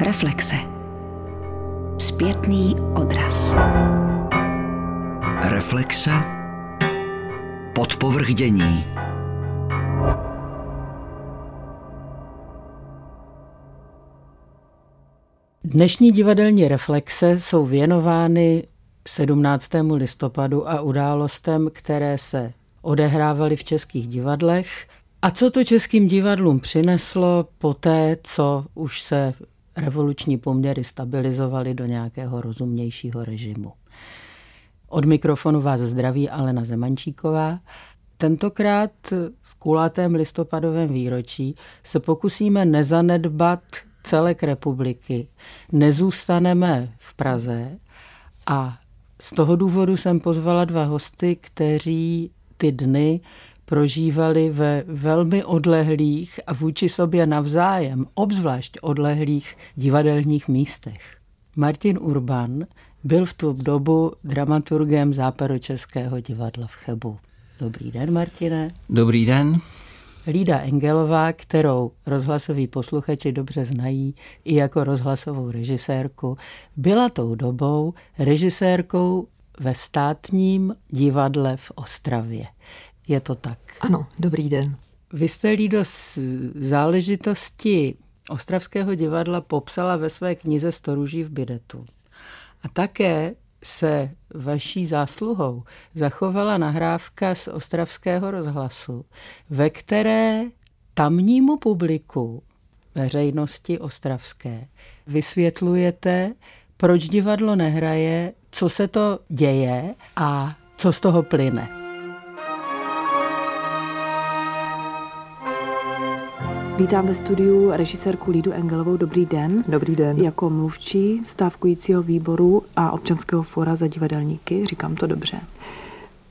Reflexe. Zpětný odraz. Reflexe. Podpovrdění. Dnešní divadelní reflexe jsou věnovány 17. listopadu a událostem, které se odehrávaly v českých divadlech. A co to českým divadlům přineslo po té, co už se revoluční poměry stabilizovaly do nějakého rozumnějšího režimu. Od mikrofonu vás zdraví Alena Zemančíková. Tentokrát v kulatém listopadovém výročí se pokusíme nezanedbat celek republiky. Nezůstaneme v Praze a z toho důvodu jsem pozvala dva hosty, kteří ty dny prožívali ve velmi odlehlých a vůči sobě navzájem, obzvlášť odlehlých divadelních místech. Martin Urban byl v tu dobu dramaturgem Západočeského divadla v Chebu. Dobrý den, Martine. Dobrý den. Lída Engelová, kterou rozhlasoví posluchači dobře znají i jako rozhlasovou režisérku, byla tou dobou režisérkou ve státním divadle v Ostravě. Je to tak? Ano, dobrý den. Vy jste Lído z záležitosti Ostravského divadla popsala ve své knize Storuží v Bidetu. A také se vaší zásluhou zachovala nahrávka z Ostravského rozhlasu, ve které tamnímu publiku veřejnosti ostravské vysvětlujete, proč divadlo nehraje, co se to děje a co z toho plyne. Vítám ve studiu režisérku Lídu Engelovou. Dobrý den. Dobrý den. Jako mluvčí stávkujícího výboru a občanského fora za divadelníky. Říkám to dobře.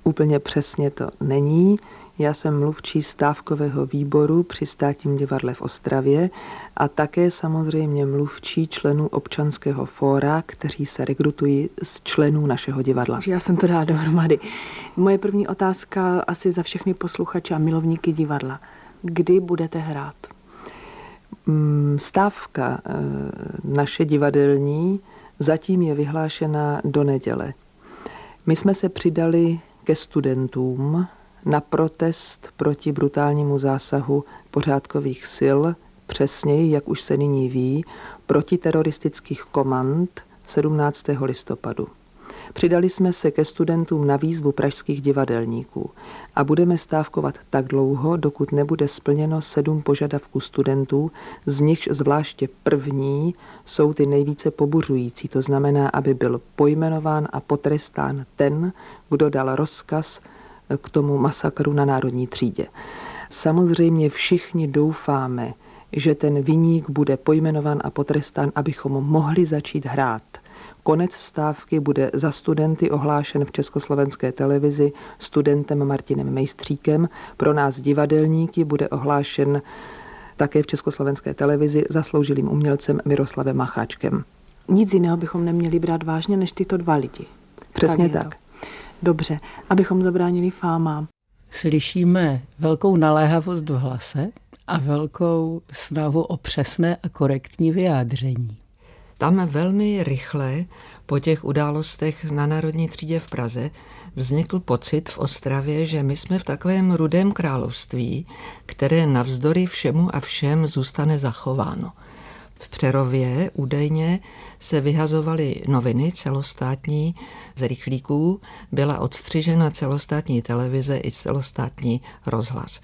Úplně přesně to není. Já jsem mluvčí stávkového výboru při státním divadle v Ostravě a také samozřejmě mluvčí členů občanského fóra, kteří se rekrutují z členů našeho divadla. Já jsem to dala dohromady. Moje první otázka asi za všechny posluchače a milovníky divadla. Kdy budete hrát? Mm, stávka eh, naše divadelní zatím je vyhlášena do neděle. My jsme se přidali ke studentům na protest proti brutálnímu zásahu pořádkových sil, přesněji, jak už se nyní ví, proti teroristických komand 17. listopadu. Přidali jsme se ke studentům na výzvu pražských divadelníků a budeme stávkovat tak dlouho, dokud nebude splněno sedm požadavků studentů, z nichž zvláště první jsou ty nejvíce pobuřující, to znamená, aby byl pojmenován a potrestán ten, kdo dal rozkaz k tomu masakru na národní třídě. Samozřejmě všichni doufáme, že ten viník bude pojmenován a potrestán, abychom mohli začít hrát. Konec stávky bude za studenty ohlášen v československé televizi studentem Martinem Mejstříkem. Pro nás divadelníky bude ohlášen také v československé televizi zasloužilým umělcem Miroslavem Macháčkem. Nic jiného bychom neměli brát vážně než tyto dva lidi. Přesně tak. tak. Dobře, abychom zabránili fámám. Slyšíme velkou naléhavost v hlase a velkou snahu o přesné a korektní vyjádření. Tam velmi rychle po těch událostech na Národní třídě v Praze vznikl pocit v Ostravě, že my jsme v takovém rudém království, které navzdory všemu a všem zůstane zachováno. V Přerově údajně se vyhazovaly noviny celostátní z rychlíků, byla odstřižena celostátní televize i celostátní rozhlas.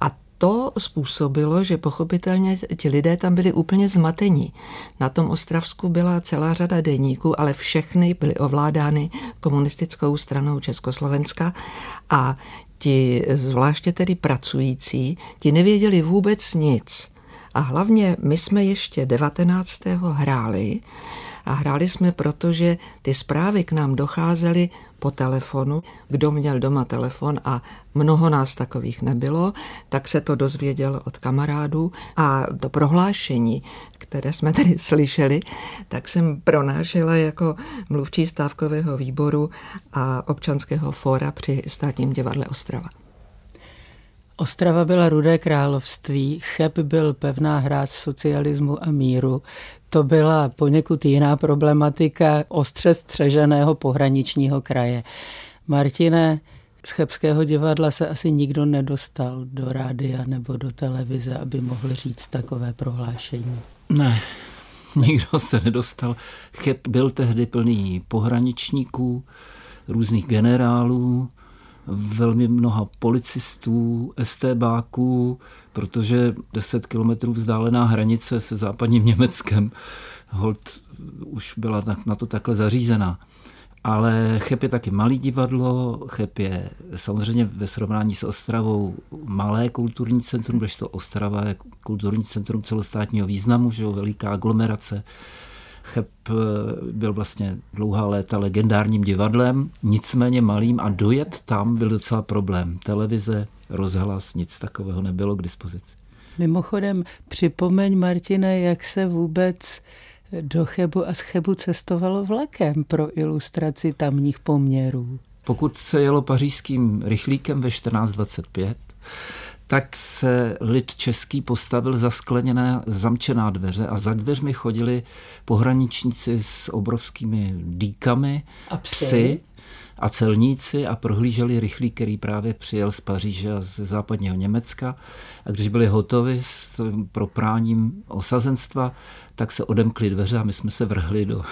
A to způsobilo, že pochopitelně ti lidé tam byli úplně zmatení. Na tom Ostravsku byla celá řada deníků, ale všechny byly ovládány komunistickou stranou Československa a ti zvláště tedy pracující, ti nevěděli vůbec nic. A hlavně my jsme ještě 19. hráli a hráli jsme, protože ty zprávy k nám docházely po telefonu. Kdo měl doma telefon a mnoho nás takových nebylo, tak se to dozvěděl od kamarádů a to prohlášení, které jsme tedy slyšeli, tak jsem pronášela jako mluvčí stávkového výboru a občanského fóra při státním divadle Ostrava. Ostrava byla rudé království, Cheb byl pevná hráz socialismu a míru. To byla poněkud jiná problematika ostře střeženého pohraničního kraje. Martine, z Chebského divadla se asi nikdo nedostal do rádia nebo do televize, aby mohl říct takové prohlášení. Ne, nikdo se nedostal. Cheb byl tehdy plný pohraničníků, různých generálů, velmi mnoha policistů, STBáků, protože 10 kilometrů vzdálená hranice se západním Německem hold už byla na to takhle zařízená. Ale Cheb je taky malý divadlo, Cheb je samozřejmě ve srovnání s Ostravou malé kulturní centrum, když to Ostrava je kulturní centrum celostátního významu, že jo, veliká aglomerace. Cheb eh, byl vlastně dlouhá léta legendárním divadlem, nicméně malým a dojet tam byl docela problém. Televize, rozhlas, nic takového nebylo k dispozici. Mimochodem, připomeň, Martine, jak se vůbec do Chebu a z Chebu cestovalo vlakem pro ilustraci tamních poměrů. Pokud se jelo pařížským rychlíkem ve 1425, tak se lid český postavil za skleněné zamčená dveře a za dveřmi chodili pohraničníci s obrovskými dýkami, a psy, psy a celníci a prohlíželi rychlík, který právě přijel z Paříže a ze západního Německa. A když byli hotovi s propráním osazenstva, tak se odemkly dveře a my jsme se vrhli do,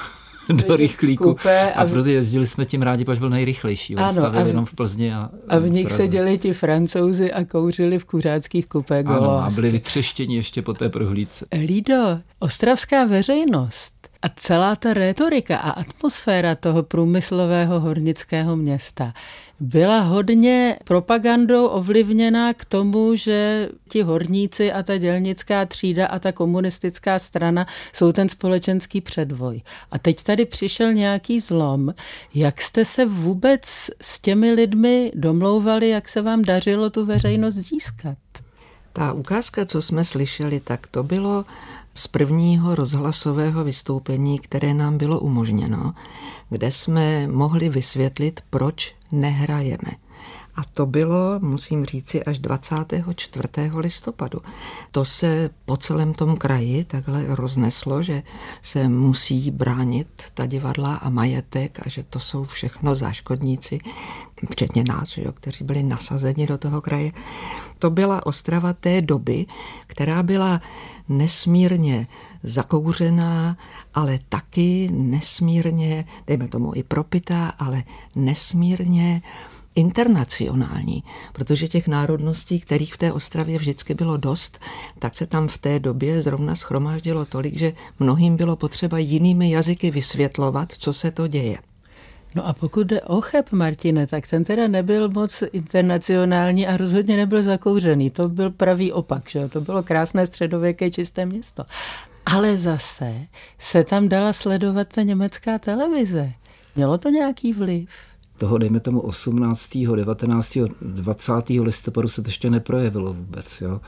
do rychlíku. A, a proto jezdili jsme tím rádi, protože byl nejrychlejší. On ano, stavil v, jenom v Plzni a A v nich seděli ti francouzi a kouřili v kuřáckých kupé Ano, a byli vytřeštěni ještě po té prohlídce. Lido, ostravská veřejnost a celá ta retorika a atmosféra toho průmyslového hornického města byla hodně propagandou ovlivněná k tomu, že ti horníci a ta dělnická třída a ta komunistická strana jsou ten společenský předvoj. A teď tady přišel nějaký zlom. Jak jste se vůbec s těmi lidmi domlouvali, jak se vám dařilo tu veřejnost získat? Ta ukázka, co jsme slyšeli, tak to bylo z prvního rozhlasového vystoupení, které nám bylo umožněno, kde jsme mohli vysvětlit, proč nehrajeme. A to bylo, musím říci, až 24. listopadu. To se po celém tom kraji takhle rozneslo, že se musí bránit ta divadla a majetek a že to jsou všechno záškodníci, včetně nás, jo, kteří byli nasazeni do toho kraje. To byla Ostrava té doby, která byla nesmírně zakouřená, ale taky nesmírně, dejme tomu i propitá, ale nesmírně internacionální, protože těch národností, kterých v té Ostravě vždycky bylo dost, tak se tam v té době zrovna schromáždilo tolik, že mnohým bylo potřeba jinými jazyky vysvětlovat, co se to děje. No a pokud jde o Cheb, Martine, tak ten teda nebyl moc internacionální a rozhodně nebyl zakouřený. To byl pravý opak, že To bylo krásné středověké čisté město. Ale zase se tam dala sledovat ta německá televize. Mělo to nějaký vliv? Toho, dejme tomu 18., 19., 20. listopadu se to ještě neprojevilo vůbec, jo?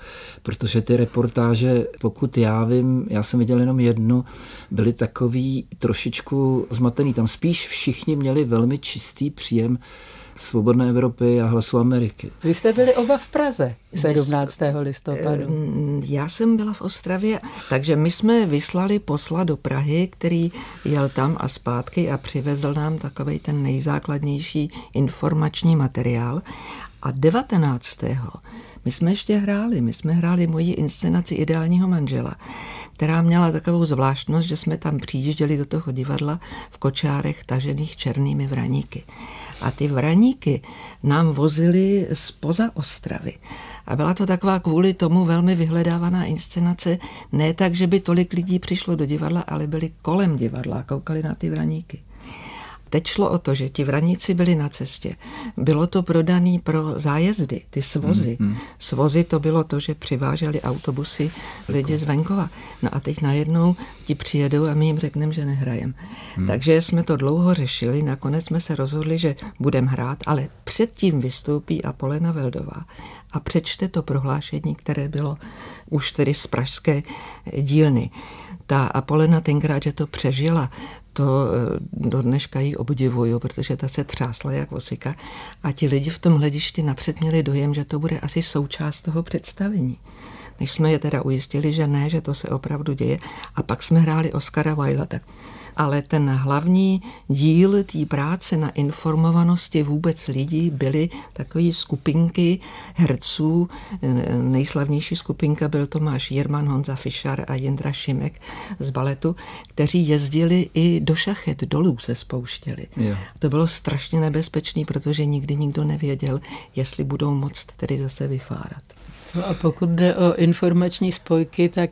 protože ty reportáže, pokud já vím, já jsem viděl jenom jednu, byly takový trošičku zmatený. Tam spíš všichni měli velmi čistý příjem Svobodné Evropy a Hlasu Ameriky. Vy jste byli oba v Praze 17. listopadu. Eh, já jsem byla v Ostravě, takže my jsme vyslali posla do Prahy, který jel tam a zpátky a přivezl nám takový ten nejzákladnější informační materiál. A 19. my jsme ještě hráli, my jsme hráli moji inscenaci Ideálního manžela, která měla takovou zvláštnost, že jsme tam přijížděli do toho divadla v kočárech tažených černými vraníky. A ty vraníky nám vozili spoza Ostravy. A byla to taková kvůli tomu velmi vyhledávaná inscenace, ne tak, že by tolik lidí přišlo do divadla, ale byli kolem divadla a koukali na ty vraníky. Teď šlo o to, že ti vraníci byli na cestě. Bylo to prodaný pro zájezdy, ty svozy. Hmm, hmm. Svozy to bylo to, že přiváželi autobusy lidi z venkova. No a teď najednou ti přijedou a my jim řekneme, že nehrajem. Hmm. Takže jsme to dlouho řešili, nakonec jsme se rozhodli, že budeme hrát, ale předtím vystoupí Apolena Veldová a přečte to prohlášení, které bylo už tedy z pražské dílny. Ta Apolena tenkrát, že to přežila, to eh, do dneška jí obdivuju, protože ta se třásla jak osika a ti lidi v tom hledišti napřed měli dojem, že to bude asi součást toho představení. než jsme je teda ujistili, že ne, že to se opravdu děje. A pak jsme hráli Oscara Wilda, tak ale ten hlavní díl té práce na informovanosti vůbec lidí byly takové skupinky herců. Nejslavnější skupinka byl Tomáš Jirman, Honza Fischer a Jindra Šimek z baletu, kteří jezdili i do šachet, dolů se spouštěli. Jo. To bylo strašně nebezpečné, protože nikdy nikdo nevěděl, jestli budou moct tedy zase vyfárat. No a pokud jde o informační spojky, tak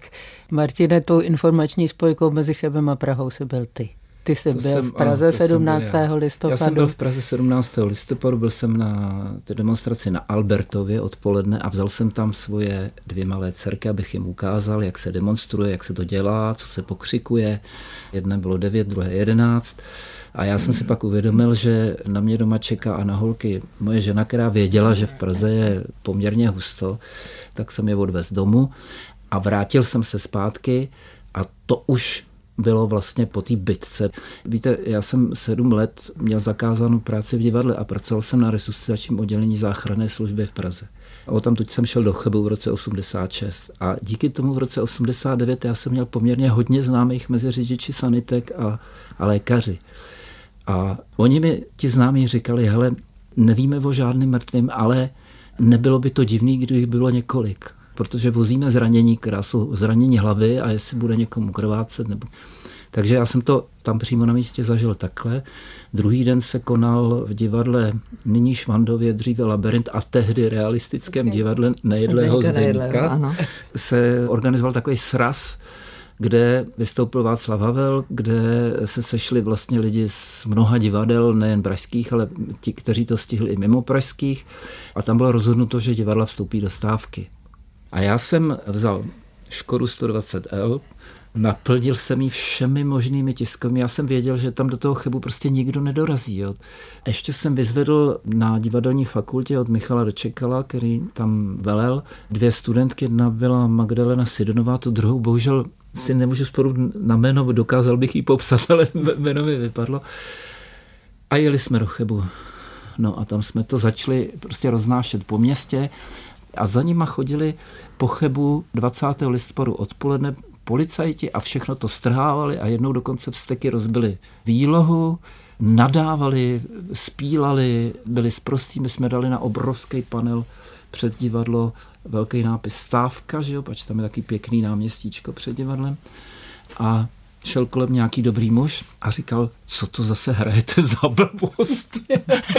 Martine, tou informační spojkou mezi Chebem a Prahou se byl ty. Ty jsi to byl jsem, v Praze ano, 17. Byl listopadu. Já jsem byl v Praze 17. listopadu, byl jsem na té demonstraci na Albertově odpoledne a vzal jsem tam svoje dvě malé dcerky, abych jim ukázal, jak se demonstruje, jak se to dělá, co se pokřikuje. Jedné bylo 9, druhé 11. A já jsem si pak uvědomil, že na mě doma čeká a na holky moje žena, která věděla, že v Praze je poměrně husto, tak jsem je odvez domů a vrátil jsem se zpátky a to už bylo vlastně po té bitce. Víte, já jsem sedm let měl zakázanou práci v divadle a pracoval jsem na resuscitačním oddělení záchranné služby v Praze. A o tam jsem šel do Chebu v roce 86. A díky tomu v roce 89 já jsem měl poměrně hodně známých mezi řidiči sanitek a, a lékaři. A oni mi, ti známí, říkali, hele, nevíme o žádným mrtvým, ale nebylo by to divný, kdyby bylo několik. Protože vozíme zranění, která jsou zranění hlavy a jestli bude někomu krvácet. Nebo... Takže já jsem to tam přímo na místě zažil takhle. Druhý den se konal v divadle nyní Švandově, dříve Labirint a tehdy realistickém divadle Nejedlého Zdenka se organizoval takový sraz kde vystoupil Václav Havel, kde se sešli vlastně lidi z mnoha divadel, nejen pražských, ale ti, kteří to stihli i mimo pražských. A tam bylo rozhodnuto, že divadla vstoupí do stávky. A já jsem vzal Škodu 120L, naplnil jsem ji všemi možnými tiskovými. Já jsem věděl, že tam do toho chybu prostě nikdo nedorazí. Jo. Ještě jsem vyzvedl na divadelní fakultě od Michala Dočekala, který tam velel, dvě studentky. Jedna byla Magdalena Sidonová, tu druhou bohužel si nemůžu sporu na jméno, dokázal bych ji popsat, ale jméno mi vypadlo. A jeli jsme do Chebu. No a tam jsme to začali prostě roznášet po městě a za nima chodili po Chebu 20. listopadu odpoledne policajti a všechno to strhávali a jednou dokonce vsteky rozbili výlohu, nadávali, spílali, byli sprostí, my jsme dali na obrovský panel před divadlo velký nápis stávka, že jo, pač tam je taky pěkný náměstíčko před divadlem. A šel kolem nějaký dobrý muž a říkal, co to zase hrajete za blbost.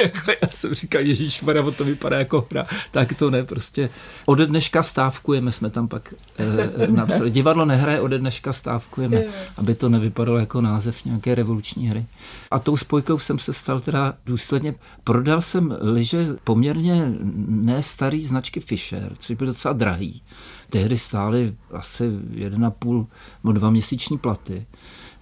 jako já jsem říkal, Ježíš Maria, to vypadá jako hra. Tak to ne, prostě ode dneška stávkujeme, jsme tam pak eh, napsali. Divadlo nehraje, ode dneška stávkujeme, aby to nevypadalo jako název nějaké revoluční hry. A tou spojkou jsem se stal teda důsledně. Prodal jsem liže poměrně ne starý značky Fischer, což byl docela drahý tehdy stály asi 1,5 nebo dva měsíční platy,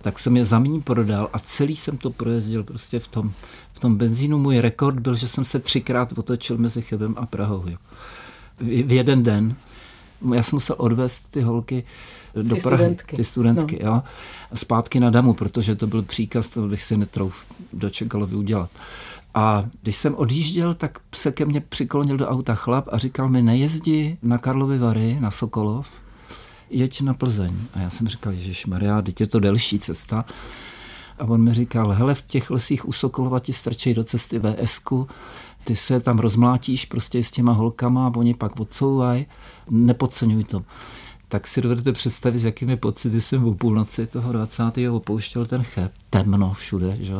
tak jsem je za mní prodal a celý jsem to projezdil prostě v tom, v tom benzínu. Můj rekord byl, že jsem se třikrát otočil mezi Chebem a Prahou. Jo. V, jeden den. Já jsem musel odvést ty holky do ty Prahy, studentky. ty studentky, no. jo, zpátky na damu, protože to byl příkaz, to bych si netrouf do Čekalovi udělat. A když jsem odjížděl, tak se ke mně přiklonil do auta chlap a říkal mi, nejezdi na Karlovy Vary, na Sokolov, jeď na Plzeň. A já jsem říkal, Ježíš Maria, teď je to delší cesta. A on mi říkal, hele, v těch lesích u Sokolova ti strčej do cesty VSku, ty se tam rozmlátíš prostě s těma holkama a oni pak odsouvají, nepodceňuj to. Tak si dovedete představit, s jakými pocity jsem o půlnoci toho 20. opouštěl ten cheb. Temno všude, že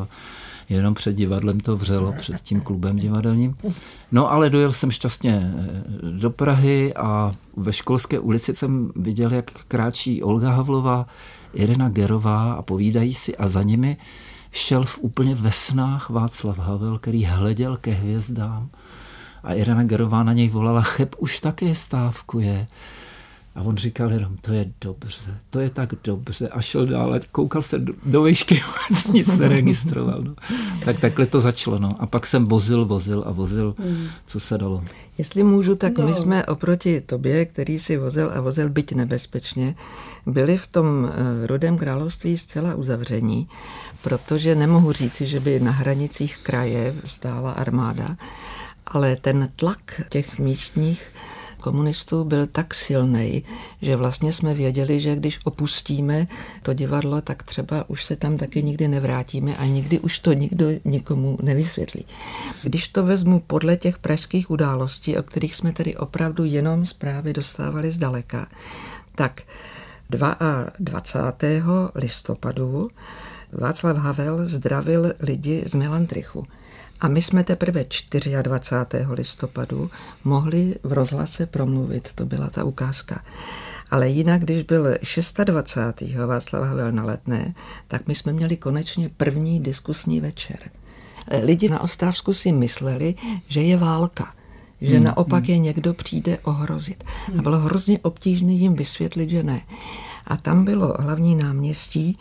jenom před divadlem to vřelo, před tím klubem divadelním. No ale dojel jsem šťastně eh, do Prahy a ve školské ulici jsem viděl, jak kráčí Olga Havlová, Irena Gerová a povídají si a za nimi šel v úplně ve snách Václav Havel, který hleděl ke hvězdám a Irena Gerová na něj volala, cheb už také stávkuje. A on říkal jenom, to je dobře, to je tak dobře. A šel dál, koukal se do, do výšky, nic neregistroval. No. Tak takhle to začalo. No. A pak jsem vozil, vozil a vozil, hmm. co se dalo. Jestli můžu, tak no. my jsme oproti tobě, který si vozil a vozil byť nebezpečně, byli v tom eh, rodem království zcela uzavření, protože nemohu říci, že by na hranicích kraje stála armáda, ale ten tlak těch místních komunistů byl tak silný, že vlastně jsme věděli, že když opustíme to divadlo, tak třeba už se tam taky nikdy nevrátíme a nikdy už to nikdo nikomu nevysvětlí. Když to vezmu podle těch pražských událostí, o kterých jsme tedy opravdu jenom zprávy dostávali zdaleka, tak 22. listopadu Václav Havel zdravil lidi z Melantrichu. A my jsme teprve 24. listopadu mohli v rozhlase promluvit, to byla ta ukázka. Ale jinak, když byl 26. Václav Havel na letné, tak my jsme měli konečně první diskusní večer. Lidi na Ostravsku si mysleli, že je válka že hmm, naopak hmm. je někdo přijde ohrozit. A bylo hrozně obtížné jim vysvětlit, že ne. A tam bylo hlavní náměstí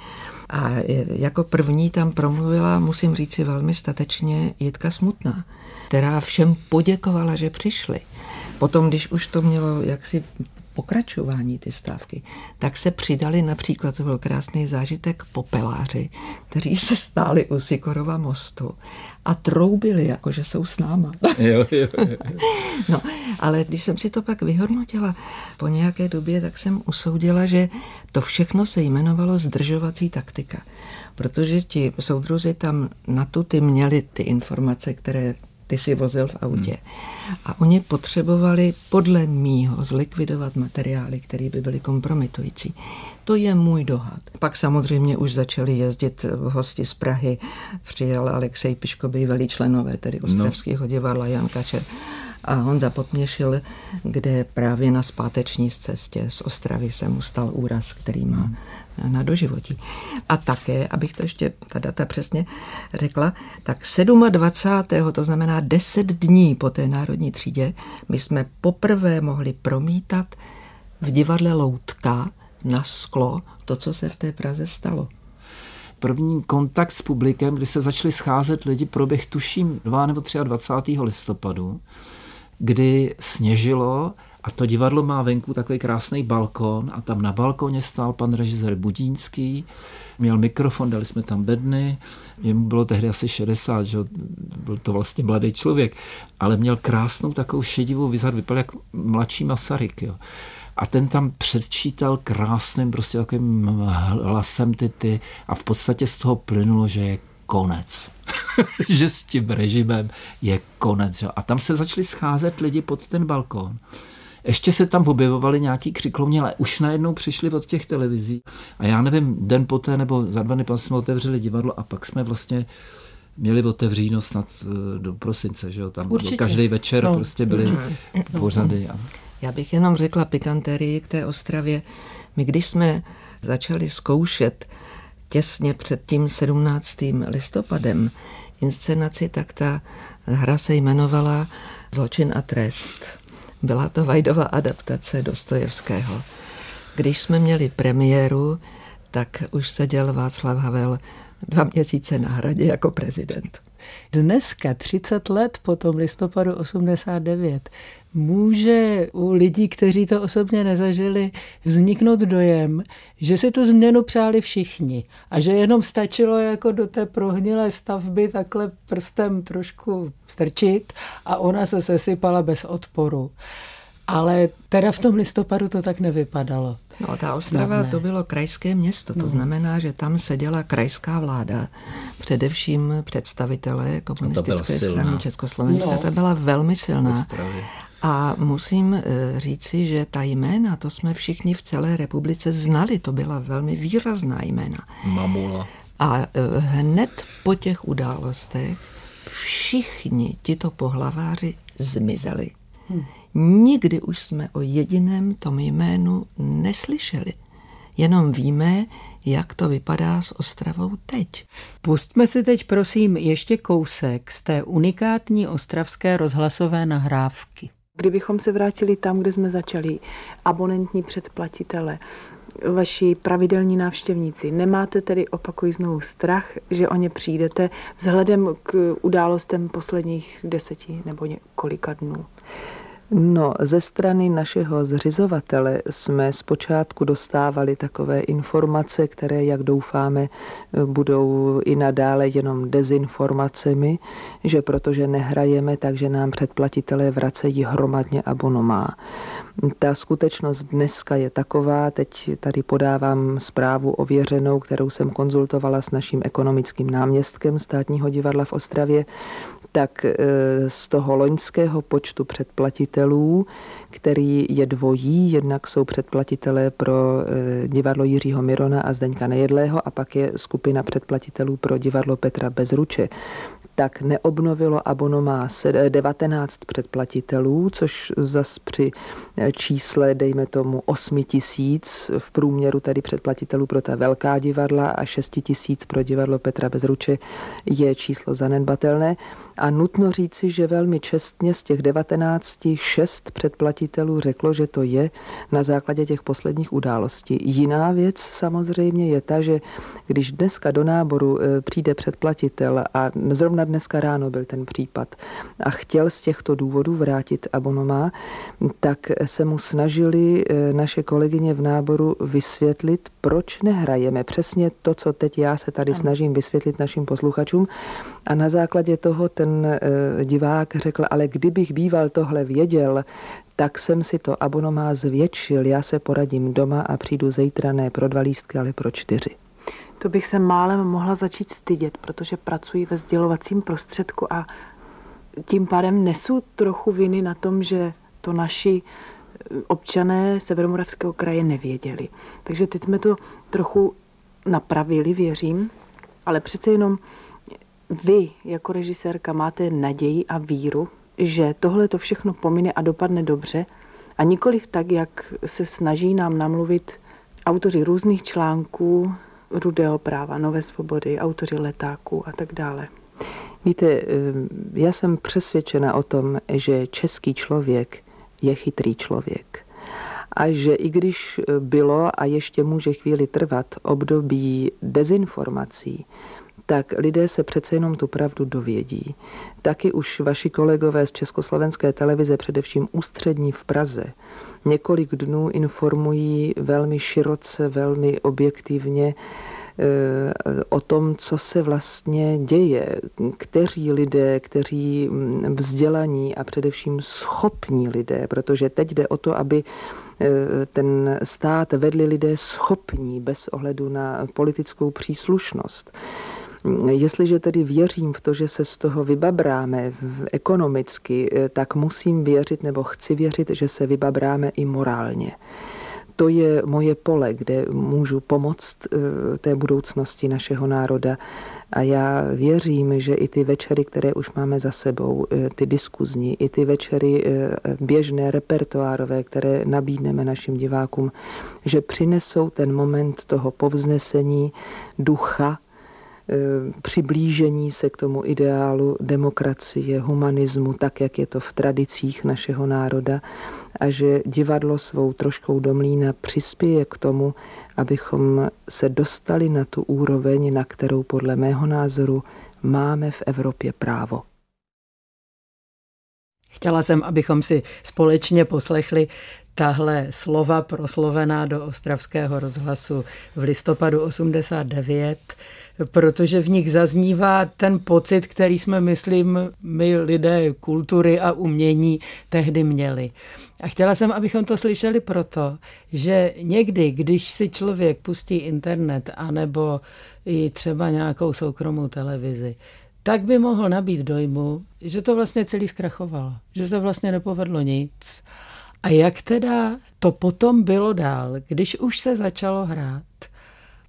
a jako první tam promluvila, musím říct si velmi statečně, Jitka Smutná, která všem poděkovala, že přišli. Potom, když už to mělo jaksi pokračování ty stávky, tak se přidali například, to byl krásný zážitek, popeláři, kteří se stáli u Sikorova mostu a troubili, jako že jsou s náma. Jo, jo, jo. no, ale když jsem si to pak vyhodnotila po nějaké době, tak jsem usoudila, že to všechno se jmenovalo zdržovací taktika protože ti soudruzi tam na tu ty měli ty informace, které ty si vozil v autě. Hmm. A oni potřebovali podle mýho zlikvidovat materiály, které by byly kompromitující. To je můj dohad. Pak samozřejmě už začali jezdit hosti z Prahy. Přijel Alexej Piško, bývalý členové, tedy no. Ostravského divadla Jan Kačer a Honza Potměšil, kde právě na zpáteční cestě z Ostravy se mu stal úraz, který má na doživotí. A také, abych to ještě ta data přesně řekla, tak 27. to znamená 10 dní po té národní třídě, my jsme poprvé mohli promítat v divadle Loutka na sklo to, co se v té Praze stalo první kontakt s publikem, kdy se začali scházet lidi, proběh tuším 2 nebo 23. listopadu kdy sněžilo a to divadlo má venku takový krásný balkon a tam na balkoně stál pan režisér Budínský, měl mikrofon, dali jsme tam bedny, jemu bylo tehdy asi 60, že byl to vlastně mladý člověk, ale měl krásnou takovou šedivou vyzad, vypadal jak mladší Masaryk. Jo. A ten tam předčítal krásným prostě takovým hlasem ty, ty a v podstatě z toho plynulo, že je konec. že s tím režimem je konec. Že? A tam se začali scházet lidi pod ten balkón. Ještě se tam objevovali nějaký křiklovně, ale už najednou přišli od těch televizí. A já nevím, den poté nebo za dva dny jsme otevřeli divadlo a pak jsme vlastně měli otevříno snad eh, do prosince, že jo? Tam Určitě. každý večer no. prostě byly no. pořady. A... Já bych jenom řekla pikanterii k té Ostravě. My když jsme začali zkoušet těsně před tím 17. listopadem inscenaci, tak ta hra se jmenovala Zločin a trest. Byla to Vajdova adaptace Dostojevského. Když jsme měli premiéru, tak už seděl Václav Havel dva měsíce na hradě jako prezident. Dneska, 30 let po tom listopadu 89, může u lidí, kteří to osobně nezažili, vzniknout dojem, že si tu změnu přáli všichni a že jenom stačilo jako do té prohnilé stavby takhle prstem trošku strčit a ona se sesypala bez odporu. Ale teda v tom listopadu to tak nevypadalo. No, ta Ostrava to bylo krajské město, to no. znamená, že tam seděla krajská vláda, především představitelé komunistické strany Československa, no. ta byla velmi silná. A musím eh, říci, že ta jména, to jsme všichni v celé republice znali, to byla velmi výrazná jména. Mamula. A eh, hned po těch událostech všichni tito pohlaváři zmizeli. Hmm. Nikdy už jsme o jediném tom jménu neslyšeli. Jenom víme, jak to vypadá s Ostravou teď. Pustme si teď prosím ještě kousek z té unikátní ostravské rozhlasové nahrávky. Kdybychom se vrátili tam, kde jsme začali, abonentní předplatitele, vaši pravidelní návštěvníci, nemáte tedy, opakují znovu, strach, že o ně přijdete vzhledem k událostem posledních deseti nebo několika dnů? No, ze strany našeho zřizovatele jsme zpočátku dostávali takové informace, které, jak doufáme, budou i nadále jenom dezinformacemi, že protože nehrajeme, takže nám předplatitelé vracejí hromadně abonomá. Ta skutečnost dneska je taková, teď tady podávám zprávu ověřenou, kterou jsem konzultovala s naším ekonomickým náměstkem státního divadla v Ostravě, tak e, z toho loňského počtu předplatitelů, který je dvojí, jednak jsou předplatitelé pro e, divadlo Jiřího Mirona a Zdeňka Nejedlého a pak je skupina předplatitelů pro divadlo Petra Bezruče, tak neobnovilo abonomá 19 předplatitelů, což zas při eh, čísle, dejme tomu, 8 tisíc v průměru tedy předplatitelů pro ta velká divadla a 6 tisíc pro divadlo Petra Bezruče je číslo zanedbatelné. A nutno říci, že velmi čestně z těch 19 šest předplatitelů řeklo, že to je na základě těch posledních událostí. Jiná věc samozřejmě je ta, že když dneska do náboru eh, přijde předplatitel a zrovna dneska ráno byl ten případ a chtěl z těchto důvodů vrátit abonomá, tak se mu snažili eh, naše kolegyně v náboru vysvětlit, proč nehrajeme. Přesně to, co teď já se tady snažím vysvětlit našim posluchačům. A na základě toho ten eh, divák řekl, ale kdybych býval tohle věděl, tak jsem si to abonomá zvětšil. Já se poradím doma a přijdu zítra ne pro dva lístky, ale pro čtyři. To bych se málem mohla začít stydět, protože pracuji ve sdělovacím prostředku a tím pádem nesu trochu viny na tom, že to naši eh, občané Severomoravského kraje nevěděli. Takže teď jsme to trochu napravili, věřím, ale přece jenom vy jako režisérka máte naději a víru, že tohle to všechno pomine a dopadne dobře a nikoliv tak, jak se snaží nám namluvit autoři různých článků, Rudého práva, Nové svobody, autoři letáků a tak dále. Víte, já jsem přesvědčena o tom, že český člověk je chytrý člověk. A že i když bylo a ještě může chvíli trvat období dezinformací, tak lidé se přece jenom tu pravdu dovědí. Taky už vaši kolegové z Československé televize, především ústřední v Praze, několik dnů informují velmi široce, velmi objektivně eh, o tom, co se vlastně děje, kteří lidé, kteří mm, vzdělaní a především schopní lidé, protože teď jde o to, aby eh, ten stát vedli lidé schopní bez ohledu na politickou příslušnost. Jestliže tedy věřím v to, že se z toho vybabráme ekonomicky, eh, tak musím věřit nebo chci věřit, že se vybabráme i morálně. To je moje pole, kde můžu pomoct eh, té budoucnosti našeho národa. A já věřím, že i ty večery, které už máme za sebou, eh, ty diskuzní, i ty večery běžné, repertoárové, které nabídneme našim divákům, že přinesou ten moment toho povznesení ducha, přiblížení se k tomu ideálu demokracie, humanismu, tak, jak je to v tradicích našeho národa a že divadlo svou troškou do mlína přispěje k tomu, abychom se dostali na tu úroveň, na kterou podle mého názoru máme v Evropě právo. Chtěla jsem, abychom si společně poslechli tahle slova proslovená do Ostravského rozhlasu v listopadu 89 protože v nich zaznívá ten pocit, který jsme, myslím, my lidé kultury a umění tehdy měli. A chtěla jsem, abychom to slyšeli proto, že někdy, když si člověk pustí internet anebo i třeba nějakou soukromou televizi, tak by mohl nabít dojmu, že to vlastně celý zkrachovalo, že se vlastně nepovedlo nic. A jak teda to potom bylo dál, když už se začalo hrát?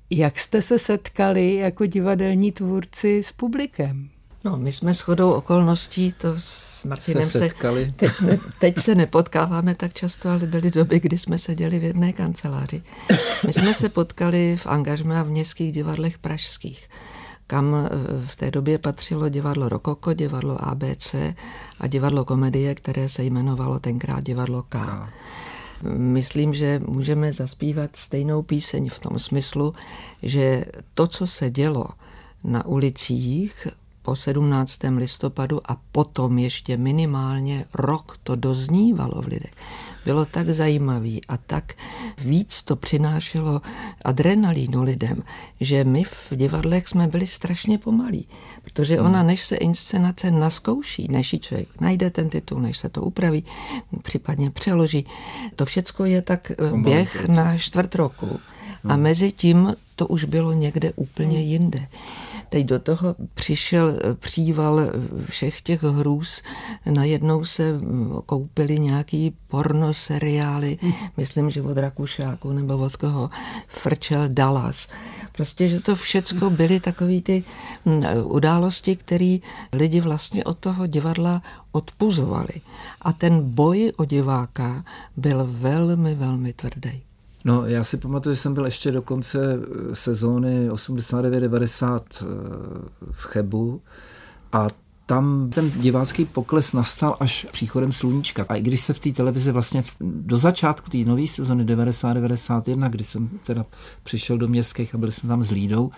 Jak jste se setkali jako divadelní tvůrci s publikem? No, my jsme shodou okolností to s Martinem se setkali. Se, teď, ne, teď se nepotkáváme tak často, ale byly doby, kdy jsme seděli v jedné kanceláři. My jsme se potkali v angažmá v městských divadlech pražských, kam eh, v té době patřilo divadlo Rokoko, divadlo ABC a divadlo komedie, které se jmenovalo tenkrát divadlo K. K myslím, že můžeme zaspívat stejnou píseň v tom smyslu, že to, co se dělo na ulicích po 17. listopadu a potom ještě minimálně rok to doznívalo v lidech, bylo tak zajímavý a tak víc to přinášelo adrenalínu lidem, že my v divadlech jsme byli strašně pomalí, protože ona, hmm. než se inscenace naskouší, než ji člověk najde ten titul, než se to upraví, případně přeloží, to všecko je tak Pomalý běh na čtvrt roku. A hmm. mezi tím to už bylo někde úplně jinde. Teď do toho přišel eh, příval eh, všech těch hrůz. Najednou se mm, koupili nějaký porno seriály, myslím, že od Rakušáku nebo od koho, frčel Dallas. Prostě, že to všecko byly takové ty mm, události, které lidi vlastně od toho divadla odpuzovali. A ten boj o diváka byl velmi, velmi tvrdý. No, já si pamatuju, že jsem byl ještě do konce eh, sezóny 89-90 eh, v Chebu a tam ten divácký pokles nastal až příchodem sluníčka. A i když se v té televizi vlastně do začátku té nové sezony 90-91, kdy jsem teda přišel do městských a byli jsme tam s Lídou,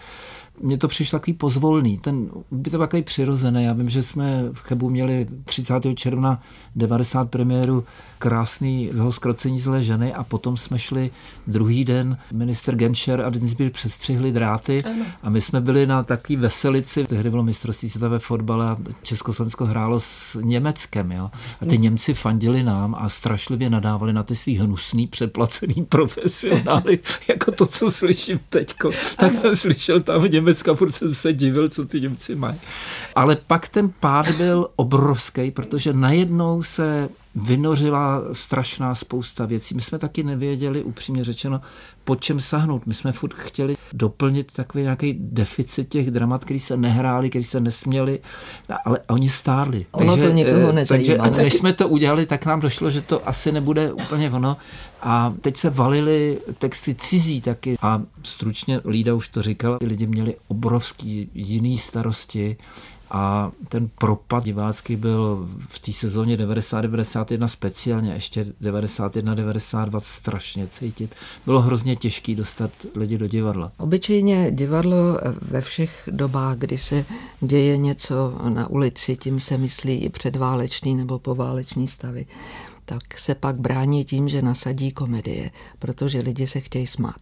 mně to přišlo takový pozvolný, ten by to takový přirozený. Já vím, že jsme v Chebu měli 30. června 90 premiéru krásný zkrocení zlé ženy a potom jsme šli druhý den, minister Genscher a Dinsbier přestřihli dráty ano. a my jsme byli na takové veselici, tehdy bylo mistrovství světa ve fotbale a Československo hrálo s Německem, jo. A ty Němci fandili nám a strašlivě nadávali na ty svý hnusný, přeplacený profesionály, jako to, co slyším teďko. Tak jsem slyšel tam v Německa, furt jsem se divil, co ty Němci mají. Ale pak ten pád byl obrovský, protože najednou se vynořila strašná spousta věcí. My jsme taky nevěděli, upřímně řečeno, po čem sahnout. My jsme furt chtěli doplnit takový nějaký deficit těch dramat, který se nehráli, který se nesměli, ale oni stárli. Ono takže, to nikoho eh, takže a než jsme to udělali, tak nám došlo, že to asi nebude úplně ono. A teď se valily texty cizí taky. A stručně Lída už to říkal, ty lidi měli obrovský jiný starosti a ten propad divácký byl v té sezóně 90-91 speciálně, ještě 91-92 strašně cítit. Bylo hrozně těžké dostat lidi do divadla. Obyčejně divadlo ve všech dobách, kdy se děje něco na ulici, tím se myslí i předválečný nebo poválečný stavy, tak se pak brání tím, že nasadí komedie, protože lidi se chtějí smát.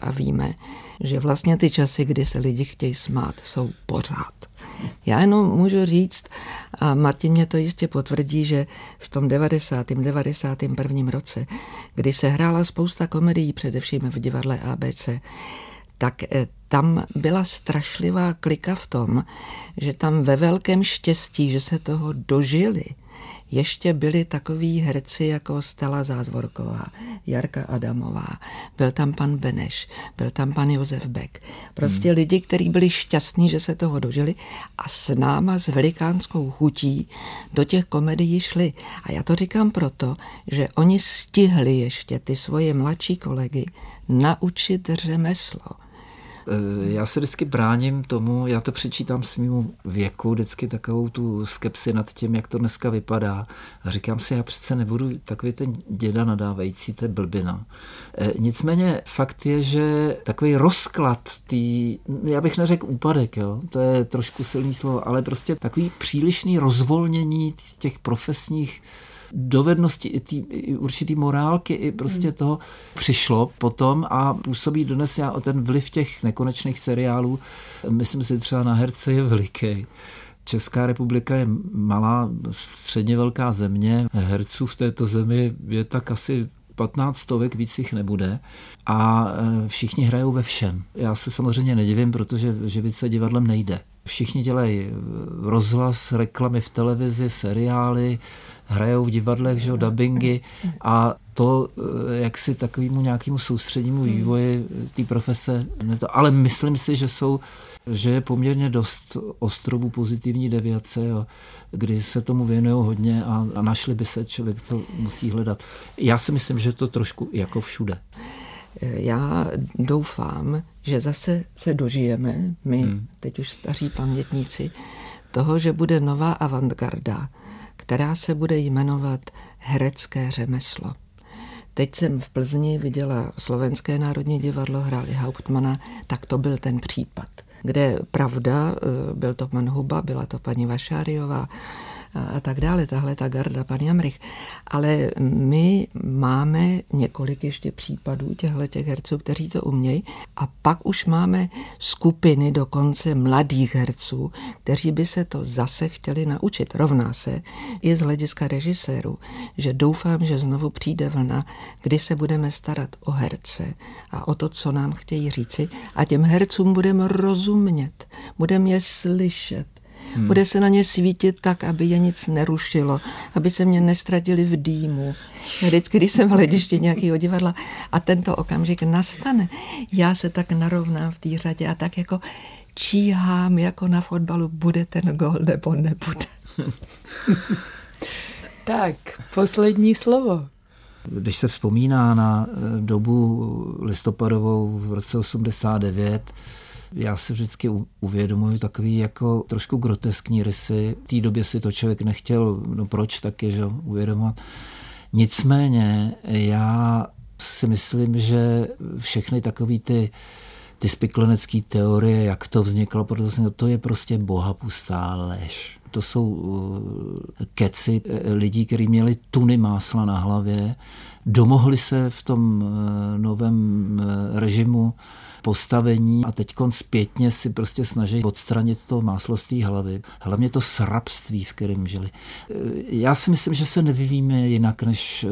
A víme, že vlastně ty časy, kdy se lidi chtějí smát, jsou pořád. Já jenom můžu říct, a Martin mě to jistě potvrdí, že v tom 90. 91. roce, kdy se hrála spousta komedií, především v divadle ABC, tak eh, tam byla strašlivá klika v tom, že tam ve velkém štěstí, že se toho dožili, ještě byli takový herci jako Stella Zázvorková, Jarka Adamová, byl tam pan Beneš, byl tam pan Josef Beck. Prostě hmm. lidi, kteří byli šťastní, že se toho dožili a s náma s velikánskou chutí do těch komedií šli. A já to říkám proto, že oni stihli ještě ty svoje mladší kolegy naučit řemeslo já se vždycky bráním tomu, já to přečítám svýmu věku, vždycky takovou tu skepsi nad tím, jak to dneska vypadá. A říkám si, já přece nebudu takový ten děda nadávající, to je blbina. Eh, nicméně fakt je, že takový rozklad, tý, já bych neřekl úpadek, jo, to je trošku silný slovo, ale prostě takový přílišný rozvolnění těch profesních dovednosti, i, tý, i určitý morálky, i prostě hmm. toho přišlo potom a působí dnes já o ten vliv těch nekonečných seriálů. Myslím si třeba na herce je veliký. Česká republika je malá, středně velká země. Herců v této zemi je tak asi 15 stovek, víc jich nebude a e, všichni hrajou ve všem. Já se samozřejmě nedivím, protože živit se divadlem nejde. Všichni dělají rozhlas, reklamy v televizi, seriály, hrajou v divadlech, že jo, dubbingy a to eh, jak si takovému nějakému soustřednímu hmm. vývoji té profese, ale myslím si, že jsou že je poměrně dost ostrovů pozitivní deviace, jo, kdy se tomu věnují hodně a, a našli by se, člověk to musí hledat. Já si myslím, že to trošku jako všude. Já doufám, že zase se dožijeme, my, hmm. teď už staří pamětníci, toho, že bude nová avantgarda, která se bude jmenovat herecké řemeslo. Teď jsem v Plzni viděla Slovenské národní divadlo, hráli Hauptmana, tak to byl ten případ, kde pravda, eh, byl to pan Huba, byla to paní Vašáriová, a tak dále, tahle ta garda, pan Jamrich. Ale my máme několik ještě případů těchto těch herců, kteří to umějí a pak už máme skupiny dokonce mladých herců, kteří by se to zase chtěli naučit. Rovná se i z hlediska režiséru, že doufám, že znovu přijde vlna, kdy se budeme starat o herce a o to, co nám chtějí říci a těm hercům budeme rozumět, budeme je slyšet, Hmm. Bude se na ně svítit tak, aby je nic nerušilo, aby se mě nestratili v dýmu. Vždycky, když jsem v hledišti nějakého divadla a tento okamžik nastane, já se tak narovnám v té řadě a tak jako číhám jako na fotbalu, bude ten gol nebo nebude. tak, poslední slovo. Když se vzpomíná na dobu listopadovou v roce 89, já si vždycky uvědomuji takový jako trošku groteskní rysy. V té době si to člověk nechtěl, no proč taky, že uvědomovat. Nicméně já si myslím, že všechny takové ty ty spiklenecké teorie, jak to vzniklo, protože to je prostě bohapustá lež. To jsou uh, keci eh, lidí, kteří měli tuny másla na hlavě, domohli se v tom eh, novém eh, režimu postavení a teď zpětně si prostě snaží odstranit to máslo z té hlavy. Hlavně to srabství, v kterém žili. E, já si myslím, že se nevyvíjíme jinak než e,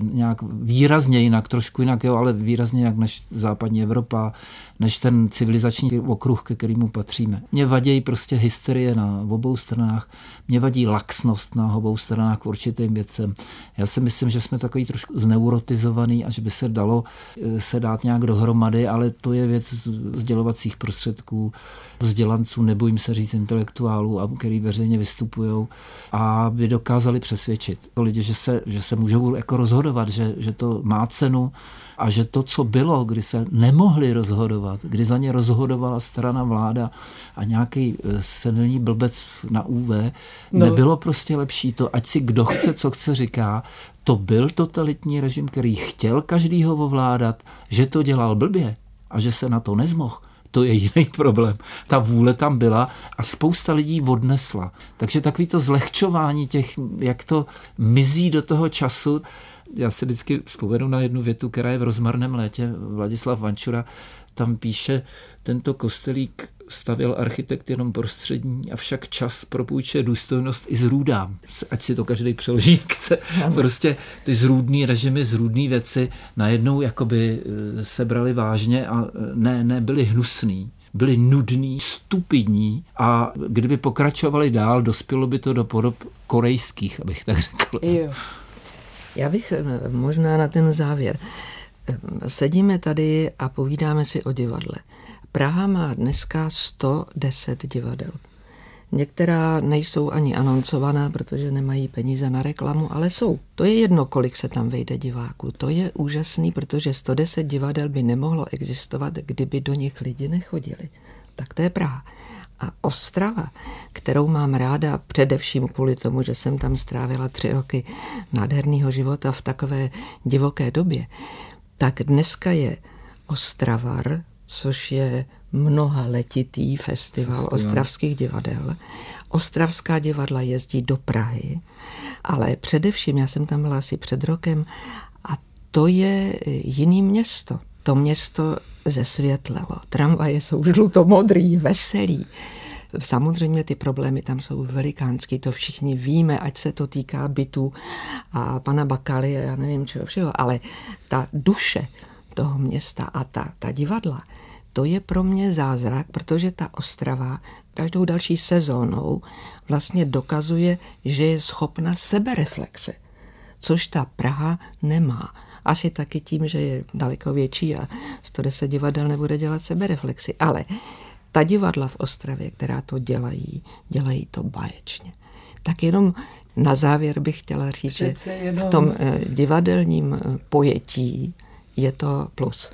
nějak výrazně jinak, trošku jinak, jo, ale výrazně jinak než západní Evropa, než ten civilizační okruh, ke kterému patříme. Mě vadí prostě hysterie na obou stranách, mě vadí laxnost na obou stranách k určitým věcem. Já si myslím, že jsme takový trošku zneurotizovaný a že by se dalo e, se dát nějak dohromady, ale to je věc sdělovacích prostředků, vzdělanců, nebojím se říct intelektuálů, a který veřejně vystupují, a by dokázali přesvědčit lidi, že se, že se můžou jako rozhodovat, že, že to má cenu a že to, co bylo, kdy se nemohli rozhodovat, kdy za ně rozhodovala strana vláda a nějaký eh, senilní blbec na UV, no. nebylo prostě lepší to, ať si kdo chce, co chce říká, to byl totalitní režim, který chtěl každýho ovládat, že to dělal blbě, a že se na to nezmohl, to je jiný problém. Ta vůle tam byla a spousta lidí odnesla. Takže takový to zlehčování těch, jak to mizí do toho času, já se vždycky vzpomenu na jednu větu, která je v rozmarném létě. Vladislav Vančura tam píše, tento kostelík stavěl architekt jenom prostřední, avšak čas propůjčuje důstojnost i zrůdám. Ať si to každý přeloží, jak chce. Prostě ty zrůdný režimy, zrůdné věci najednou jakoby eh, se brali vážně a eh, ne, ne byli hnusný byli nudní, stupidní a kdyby pokračovali dál, dospělo by to do podob korejských, abych tak řekl. Jo. Já bych eh, možná na ten závěr. Sedíme tady a povídáme si o divadle. Praha má dneska 110 divadel. Některá nejsou ani anoncovaná, protože nemají peníze na reklamu, ale jsou. To je jedno, kolik se tam vejde diváků. To je úžasný, protože 110 divadel by nemohlo existovat, kdyby do nich lidi nechodili. Tak to je Praha. A Ostrava, kterou mám ráda především kvůli tomu, že jsem tam strávila tři roky nádherného života v takové divoké době, tak dneska je Ostravar, což je mnoha letitý festival, festival ostravských divadel. Ostravská divadla jezdí do Prahy, ale především, já jsem tam byla asi před rokem, a to je jiný město. To město zesvětlelo. Tramvaje jsou žlutomodrý, veselý. Samozřejmě ty problémy tam jsou velikánský, to všichni víme, ať se to týká bytu a pana Bakaly a já nevím čeho všeho, ale ta duše toho města a ta, ta divadla, to je pro mě zázrak, protože ta Ostrava každou další sezónou vlastně dokazuje, že je schopna sebereflexe, což ta Praha nemá. Asi taky tím, že je daleko větší a 110 divadel nebude dělat sebereflexy. Ale ta divadla v Ostravě, která to dělají, dělají to báječně. Tak jenom na závěr bych chtěla říct, Přece že jenom... v tom eh, divadelním eh, pojetí je to plus.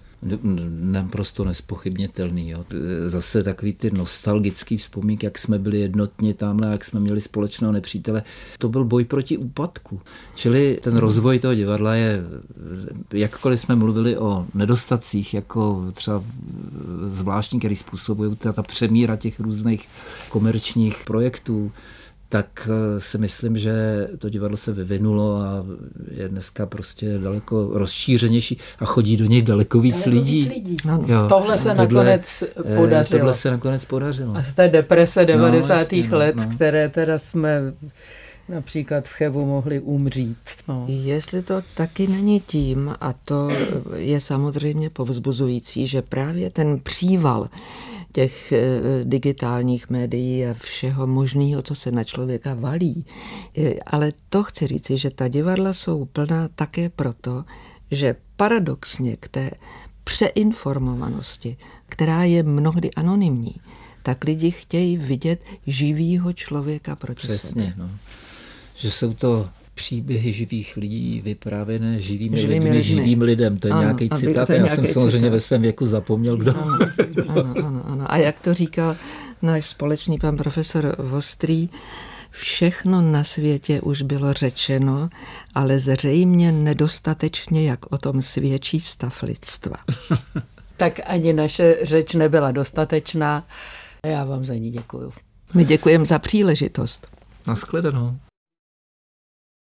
naprosto nespochybnitelný. Jo. Zase takový ty nostalgický vzpomínky, jak jsme byli jednotně tamhle, jak jsme měli společného nepřítele. To byl boj proti úpadku. Čili ten rozvoj toho divadla je, jakkoliv jsme mluvili o nedostacích, jako třeba zvláštní, který způsobují ta, ta přemíra těch různých komerčních projektů, tak eh, si myslím, že to divadlo se vyvinulo a je dneska prostě daleko rozšířenější a chodí do něj daleko víc daleko lidí. Víc lidí. Jo. Tohle se tohle, nakonec eh, podařilo. Tohle se nakonec podařilo. A z té deprese 90. No, jasně, no, let, no. které teda jsme například v Chebu mohli umřít. No. Jestli to taky není tím, a to je samozřejmě povzbuzující, že právě ten příval těch eh, digitálních médií a všeho možného, co se na člověka valí. Ale to chci říci, že ta divadla jsou plná také proto, že paradoxně k té přeinformovanosti, která je mnohdy anonymní, tak lidi chtějí vidět živýho člověka proti Přesně, sebe. No. Že jsou to příběhy živých lidí vyprávěné živými, živými lidmi, lidmi, živým lidem. To je ano, nějaký citát. Já jsem samozřejmě citát. ve svém věku zapomněl, kdo. Ano, ano, ano, ano. A jak to říkal náš společný pan profesor Vostrý, všechno na světě už bylo řečeno, ale zřejmě nedostatečně, jak o tom svědčí stav lidstva. tak ani naše řeč nebyla dostatečná. Já vám za ní děkuju. My děkujeme za příležitost. Naschledanou.